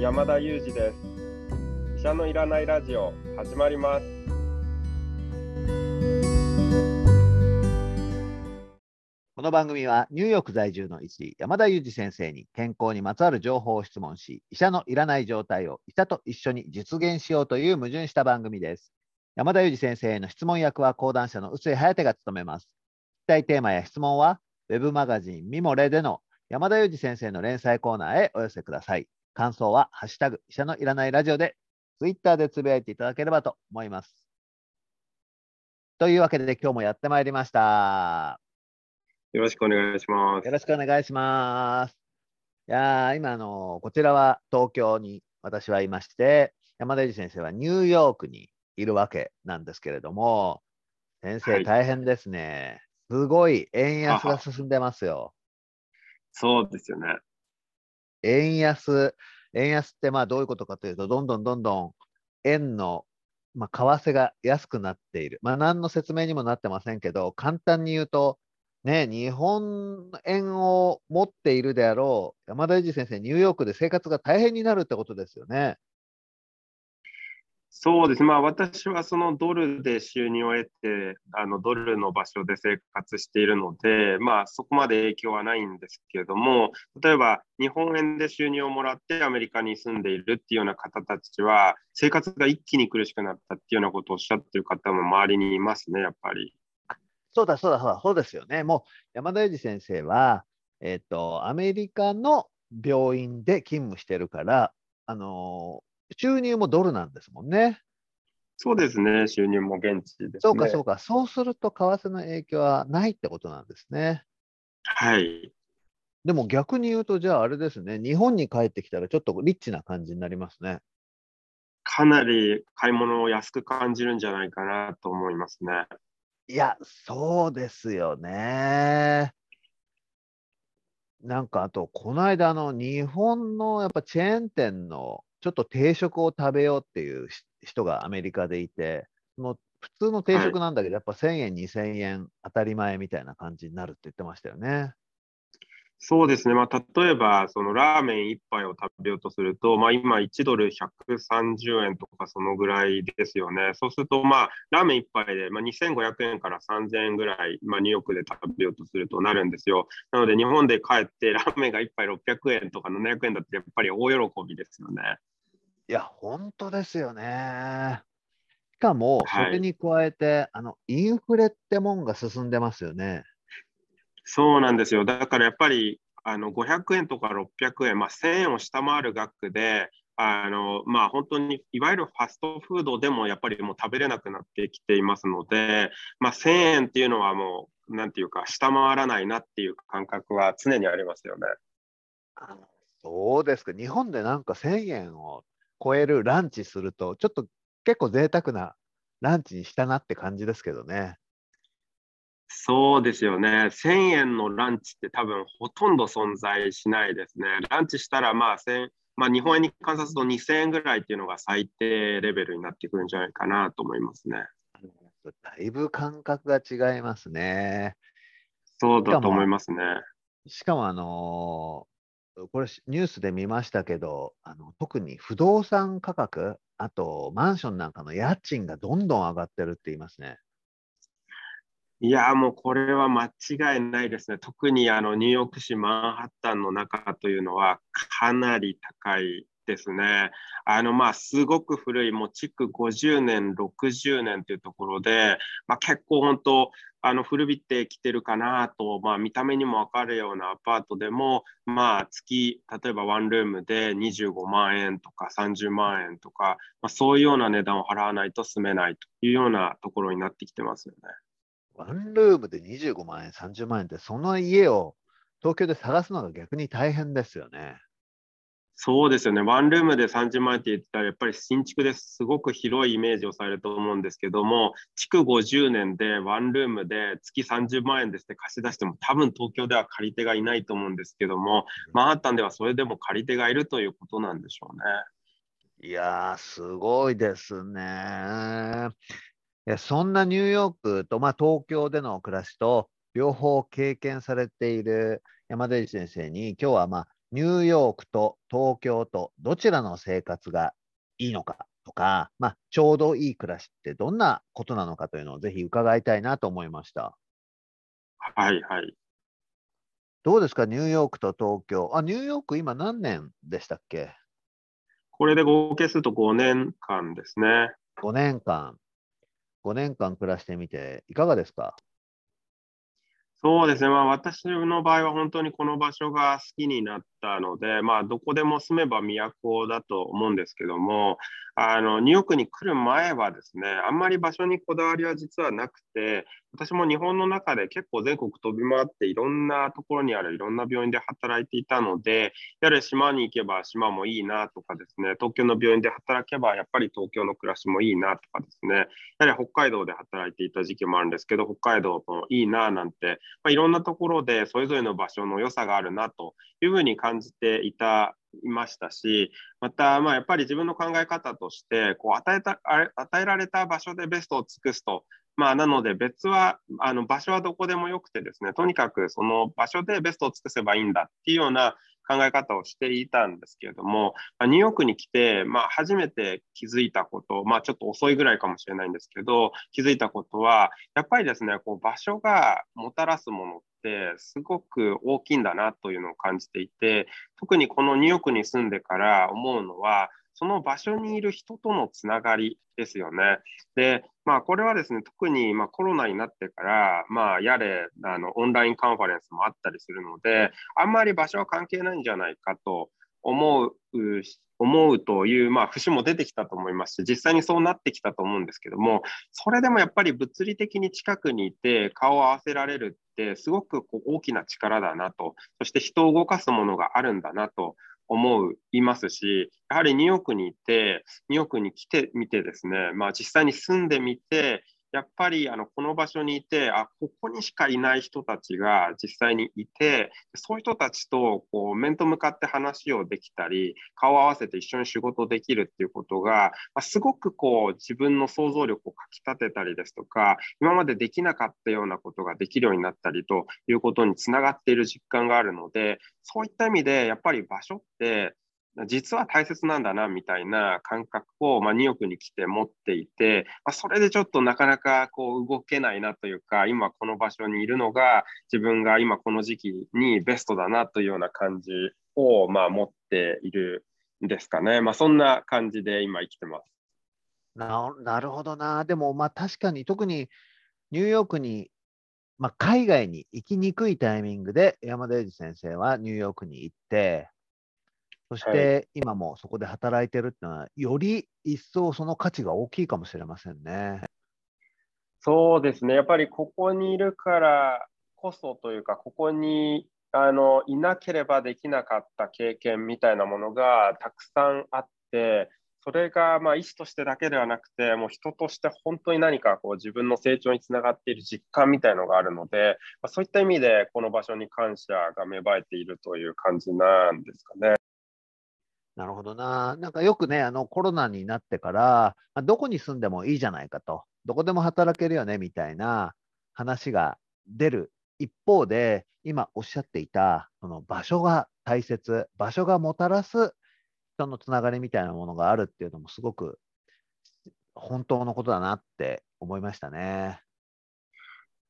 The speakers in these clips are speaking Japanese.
山田裕二です。医者のいらないラジオ始まります。この番組はニューヨーク在住の医師山田裕二先生に健康にまつわる情報を質問し医者のいらない状態を医者と一緒に実現しようという矛盾した番組です。山田裕二先生への質問役は講談社の臼井颯が務めます。聞きたいテーマや質問はウェブマガジンミモレでの山田裕二先生の連載コーナーへお寄せください。感想はハッシュタグ医者のいらないラジオでツイッターでつぶやいていただければと思いますというわけで今日もやってまいりましたよろしくお願いしますよろしくお願いします。いやー今あの、こちらは東京に私はいまして、山田裕二先生はニューヨークにいるわけなんですけれども、先生、はい大変ですね。すごい円安が進んでますよ。そうですよね円安、円安ってまあどういうことかというと、どんどんどんどん円の、まあ、為替が安くなっている。まあ、何の説明にもなってませんけど、簡単に言うと、ね、日本円を持っているであろう山田裕二先生、ニューヨークで生活が大変になるってことですよね。そうですまあ私はそのドルで収入を得てあのドルの場所で生活しているのでまあそこまで影響はないんですけれども例えば日本円で収入をもらってアメリカに住んでいるっていうような方たちは生活が一気に苦しくなったっていうようなことをおっしゃってる方も周りにいますねやっぱり。そうだ、そうだ、そうだ、そうですよね。もう山田裕二先生は、えっと、アメリカの病院で勤務してるから、あの収入もドルなんですもんね。そうですね収入も現地ですね。そうか、そうか。そうすると、為替の影響はないってことなんですね。はいでも逆に言うと、じゃああれですね、日本に帰ってきたらちょっとリッチな感じになりますね。かなり買い物を安く感じるんじゃないかなと思いますね。いや、そうですよね。なんかあと、この間、あの、日本のやっぱチェーン店のちょっと定食を食べようっていうし人がアメリカでいて、その普通の定食なんだけど、やっぱ1000円、2000円当たり前みたいな感じになるって言ってましたよね。そうですね、まあ、例えばそのラーメン1杯を食べようとすると、まあ、今1ドル130円とかそのぐらいですよね。そうすると、まあ、ラーメン1杯で、まあ、2500円から3000円ぐらい、まあ、ニューヨークで食べようとするとなるんですよ。なので日本で帰ってラーメンが1杯600円とか700円だってやっぱり大喜びですよね。いや、本当ですよね。しかも、そはいれに加えて、あの、インフレってもんが進んでますよね。そうなんですよ。だからやっぱりあの500円とか600円、まあ、1000円を下回る額で、あのまあ、本当にいわゆるファストフードでもやっぱりもう食べれなくなってきていますので、まあ、1000円っていうのはもう、なんていうか、下回らないなっていう感覚は常にありますよね。あそうですか。日本でなんか1000円を超えるランチすると、ちょっと結構贅沢なランチにしたなって感じですけどね。そうですよね。1000円のランチって多分ほとんど存在しないですね。ランチしたらまあ1000、まあ、日本円に換算すると2000円ぐらいっていうのが最低レベルになってくるんじゃないかなと思いますね。だいぶ感覚が違いますね。そうだと思いますね。しかも、あのーこれニュースで見ましたけど、あの特に不動産価格、あとマンションなんかの家賃がどんどん上がってるって言いますね。いやーもうこれは間違いないですね。特にあのニューヨーク市マンハッタンの中というのはかなり高いですね。あのまあすごく古いもう築50年、60年というところで、まあ、結構本当あの古びてきてるかなと、まあ、見た目にも分かるようなアパートでも、まあ、月例えばワンルームで25万円とか30万円とか、まあ、そういうような値段を払わないと住めないというようなところになってきてますよね。ワンルームで25万円、30万円って、その家を東京で探すのが逆に大変ですよね。そうですよね。ワンルームで30万円って言ったら、やっぱり新築ですごく広いイメージをされると思うんですけども、築50年でワンルームで月30万円ですって貸し出しても、多分東京では借り手がいないと思うんですけども、マンハッタンではそれでも借り手がいるということなんでしょうね。いやー、すごいですね。いやそんなニューヨークと、まあ、東京での暮らしと両方経験されている山田先生に、今日は、まあ、ニューヨークと東京とどちらの生活がいいのかとか、まあ、ちょうどいい暮らしってどんなことなのかというのをぜひ伺いたいなと思いました。はいはい。どうですか、ニューヨークと東京？あ、ニューヨーク今何年でしたっけ？これで合計すると5年間ですね。5年間。5年間暮らしてみて、いかがですか？そうですね、まあ、私の場合は本当にこの場所が好きになったので、まあ、どこでも住めば都だと思うんですけども、あのニューヨークに来る前はですね、あんまり場所にこだわりは実はなくて、私も日本の中で結構全国飛び回って、いろんなところにあるいろんな病院で働いていたので、やはり島に行けば島もいいなとかですね、東京の病院で働けばやっぱり東京の暮らしもいいなとかですね、やはり北海道で働いていた時期もあるんですけど、北海道もいいななんて、まあ、いろんなところでそれぞれの場所の良さがあるなというふうに感じていたいましたし、また、まあ、やっぱり自分の考え方として、こう与えた与えられた場所でベストを尽くすと、まあ、なので別はあの場所はどこでもよくてですね、とにかくその場所でベストを尽くせばいいんだっていうような考え方をしていたんですけれども、ま、ニューヨークに来て、まあ、初めて気づいたこと、まあ、ちょっと遅いぐらいかもしれないんですけど、気づいたことは、やっぱりですね、こう場所がもたらすものってすごく大きいんだなというのを感じていて、特にこのニューヨークに住んでから思うのは、その場所にいる人とのつながりですよね。で、まあ、これはですね、特にまコロナになってから、まあ、やれあのオンラインカンファレンスもあったりするので、あんまり場所は関係ないんじゃないかと思う思うという、まあ、節も出てきたと思いますし、実際にそうなってきたと思うんですけども、それでもやっぱり物理的に近くにいて顔を合わせられるって、すごくこう大きな力だなと、そして人を動かすものがあるんだなと思いますし、やはりニューヨークに行って、ニューヨークに来てみてですね、まあ、実際に住んでみて、やっぱりあのこの場所にいて、あここにしかいない人たちが実際にいて、そういう人たちとこう面と向かって話をできたり、顔を合わせて一緒に仕事できるっていうことが、まあ、すごくこう自分の想像力をかきたてたりですとか、今までできなかったようなことができるようになったりということにつながっている実感があるので、そういった意味でやっぱり場所って実は大切なんだなみたいな感覚を、まあ、ニューヨークに来て持っていて、まあ、それでちょっとなかなかこう動けないなというか今この場所にいるのが自分が今この時期にベストだなというような感じを、まあ、持っているんですかね、まあ、そんな感じで今生きてます。ななるほどなでもまあ確かに特にニューヨークにまあ、海外に行きにくいタイミングで山田英二先生はニューヨークに行って、そして今もそこで働いてるっていうのは、より一層その価値が大きいかもしれませんね。そうですね、やっぱりここにいるからこそというか、ここにあのいなければできなかった経験みたいなものがたくさんあって、それがまあ医師としてだけではなくて、もう人として本当に何かこう自分の成長につながっている実感みたいのがあるので、まあ、そういった意味でこの場所に感謝が芽生えているという感じなんですかね。なるほどな。なんかよくね、あのコロナになってから、まあ、どこに住んでもいいじゃないかと、どこでも働けるよねみたいな話が出る一方で、今おっしゃっていた、その場所が大切、場所がもたらす人のつながりみたいなものがあるっていうのもすごく本当のことだなって思いましたね。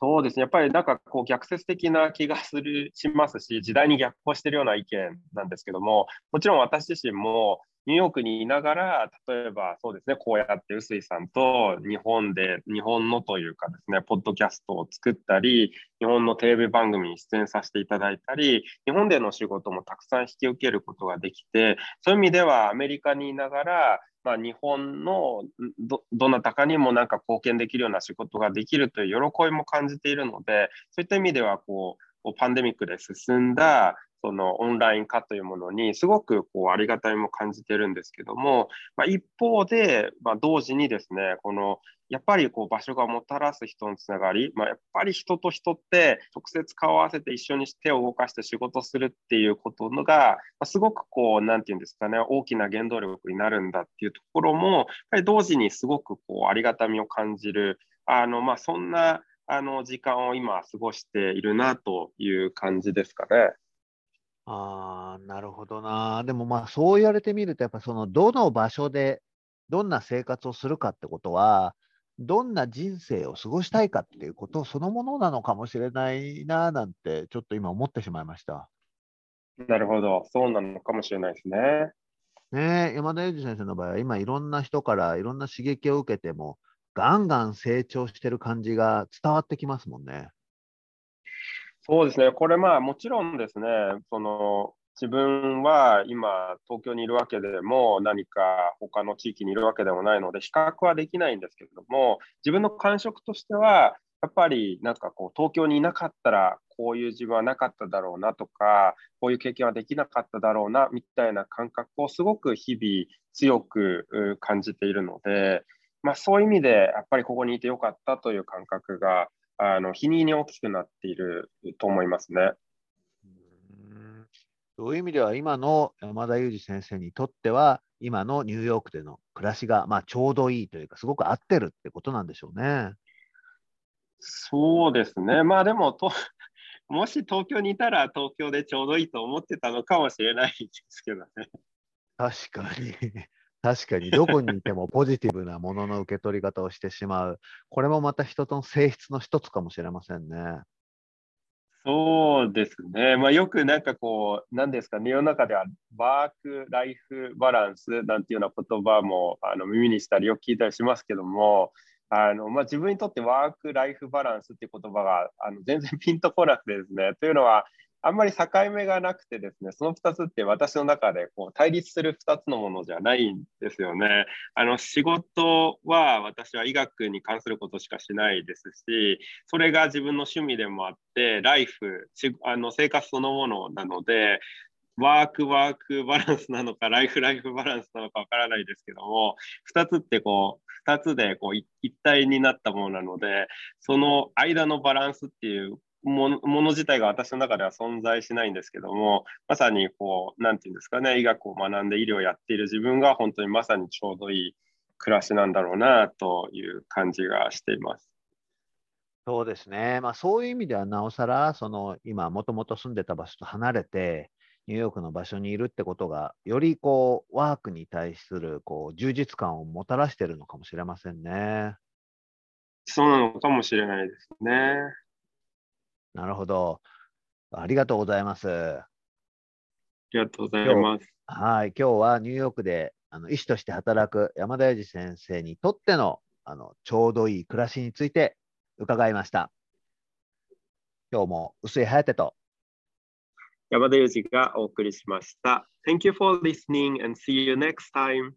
そうです。ね、やっぱりなんかこう逆説的な気がするしますし、時代に逆行してるような意見なんですけども、もちろん私自身もニューヨークにいながら、例えばそうですね、こうやって臼井さんと日本で、日本のというかですね、ポッドキャストを作ったり、日本のテレビ番組に出演させていただいたり、日本での仕事もたくさん引き受けることができて、そういう意味ではアメリカにいながら、まあ、日本のどどなたかにもなんか貢献できるような仕事ができるという喜びも感じているので、そういった意味ではこう、パンデミックで進んだそのオンライン化というものにすごくこうありがたみも感じてるんですけども、まあ、一方で、まあ、同時にですねこのやっぱりこう場所がもたらす人のつながり、まあ、やっぱり人と人って直接顔を合わせて一緒に手を動かして仕事するっていうことのが、ま、すごくこう何て言うんですかね大きな原動力になるんだっていうところもやっぱり同時にすごくこうありがたみを感じるあの、まあ、そんなあの時間を今過ごしているなという感じですかね。ああ、なるるほどな。でもまあそう言われてみると、やっぱそのどの場所でどんな生活をするかってことは、どんな人生を過ごしたいかっていうことそのものなのかもしれないななんて、ちょっと今思ってしまいました。なるほど、そうなのかもしれないですね。ね山田裕二先生の場合は、今いろんな人からいろんな刺激を受けても、ガンガン成長してる感じが伝わってきますもんね。そうですね、これまあもちろんですね、その自分は今東京にいるわけでも何か他の地域にいるわけでもないので比較はできないんですけれども自分の感触としてはやっぱりなんかこう東京にいなかったらこういう自分はなかっただろうなとかこういう経験はできなかっただろうなみたいな感覚をすごく日々強く感じているので、まあ、そういう意味でやっぱりここにいてよかったという感覚があの日に日に大きくなっていると思いますね。そういう意味では、今の山田裕二先生にとっては、今のニューヨークでの暮らしが、まあ、ちょうどいいというか、すごく合ってるってことなんでしょうね。そうですね。まあでもと、もし東京にいたら東京でちょうどいいと思ってたのかもしれないですけどね。確かに。確かに、どこにいてもポジティブなものの受け取り方をしてしまう。これもまた人との性質の一つかもしれませんね。そうですね。まあ、よくなんかこう、なんですかね、世の中ではワーク・ライフ・バランスなんていうような言葉もあの耳にしたりよく聞いたりしますけども、あのまあ、自分にとってワーク・ライフ・バランスっていう言葉があの全然ピンとこなくてですね、というのは、あんまり境目がなくてですね、その2つって私の中でこう対立する2つのものじゃないんですよね。あの仕事は私は医学に関することしかしないですし、それが自分の趣味でもあって、ライフ、あの生活そのものなので、ワークワークバランスなのか、ライフライフバランスなのかわからないですけども、2つってこう、2つでこう一体になったものなので、その間のバランスっていうもの自体が私の中では存在しないんですけども、まさにこう、なんていうんですかね、医学を学んで医療をやっている自分が本当にまさにちょうどいい暮らしなんだろうなという感じがしています。そうですね、まあ、そういう意味ではなおさら、その今、もともと住んでた場所と離れて、ニューヨークの場所にいるってことが、よりこうワークに対するこう充実感をもたらしているのかもしれませんね。そうなのかもしれないですね。なるほど。ありがとうございます。ありがとうございます。はい、今日はニューヨークであの医師として働く山田裕二先生にとってのあのちょうどいい暮らしについて伺いました。今日も薄井颯と山田裕二がお送りしました。Thank you for listening and see you next time.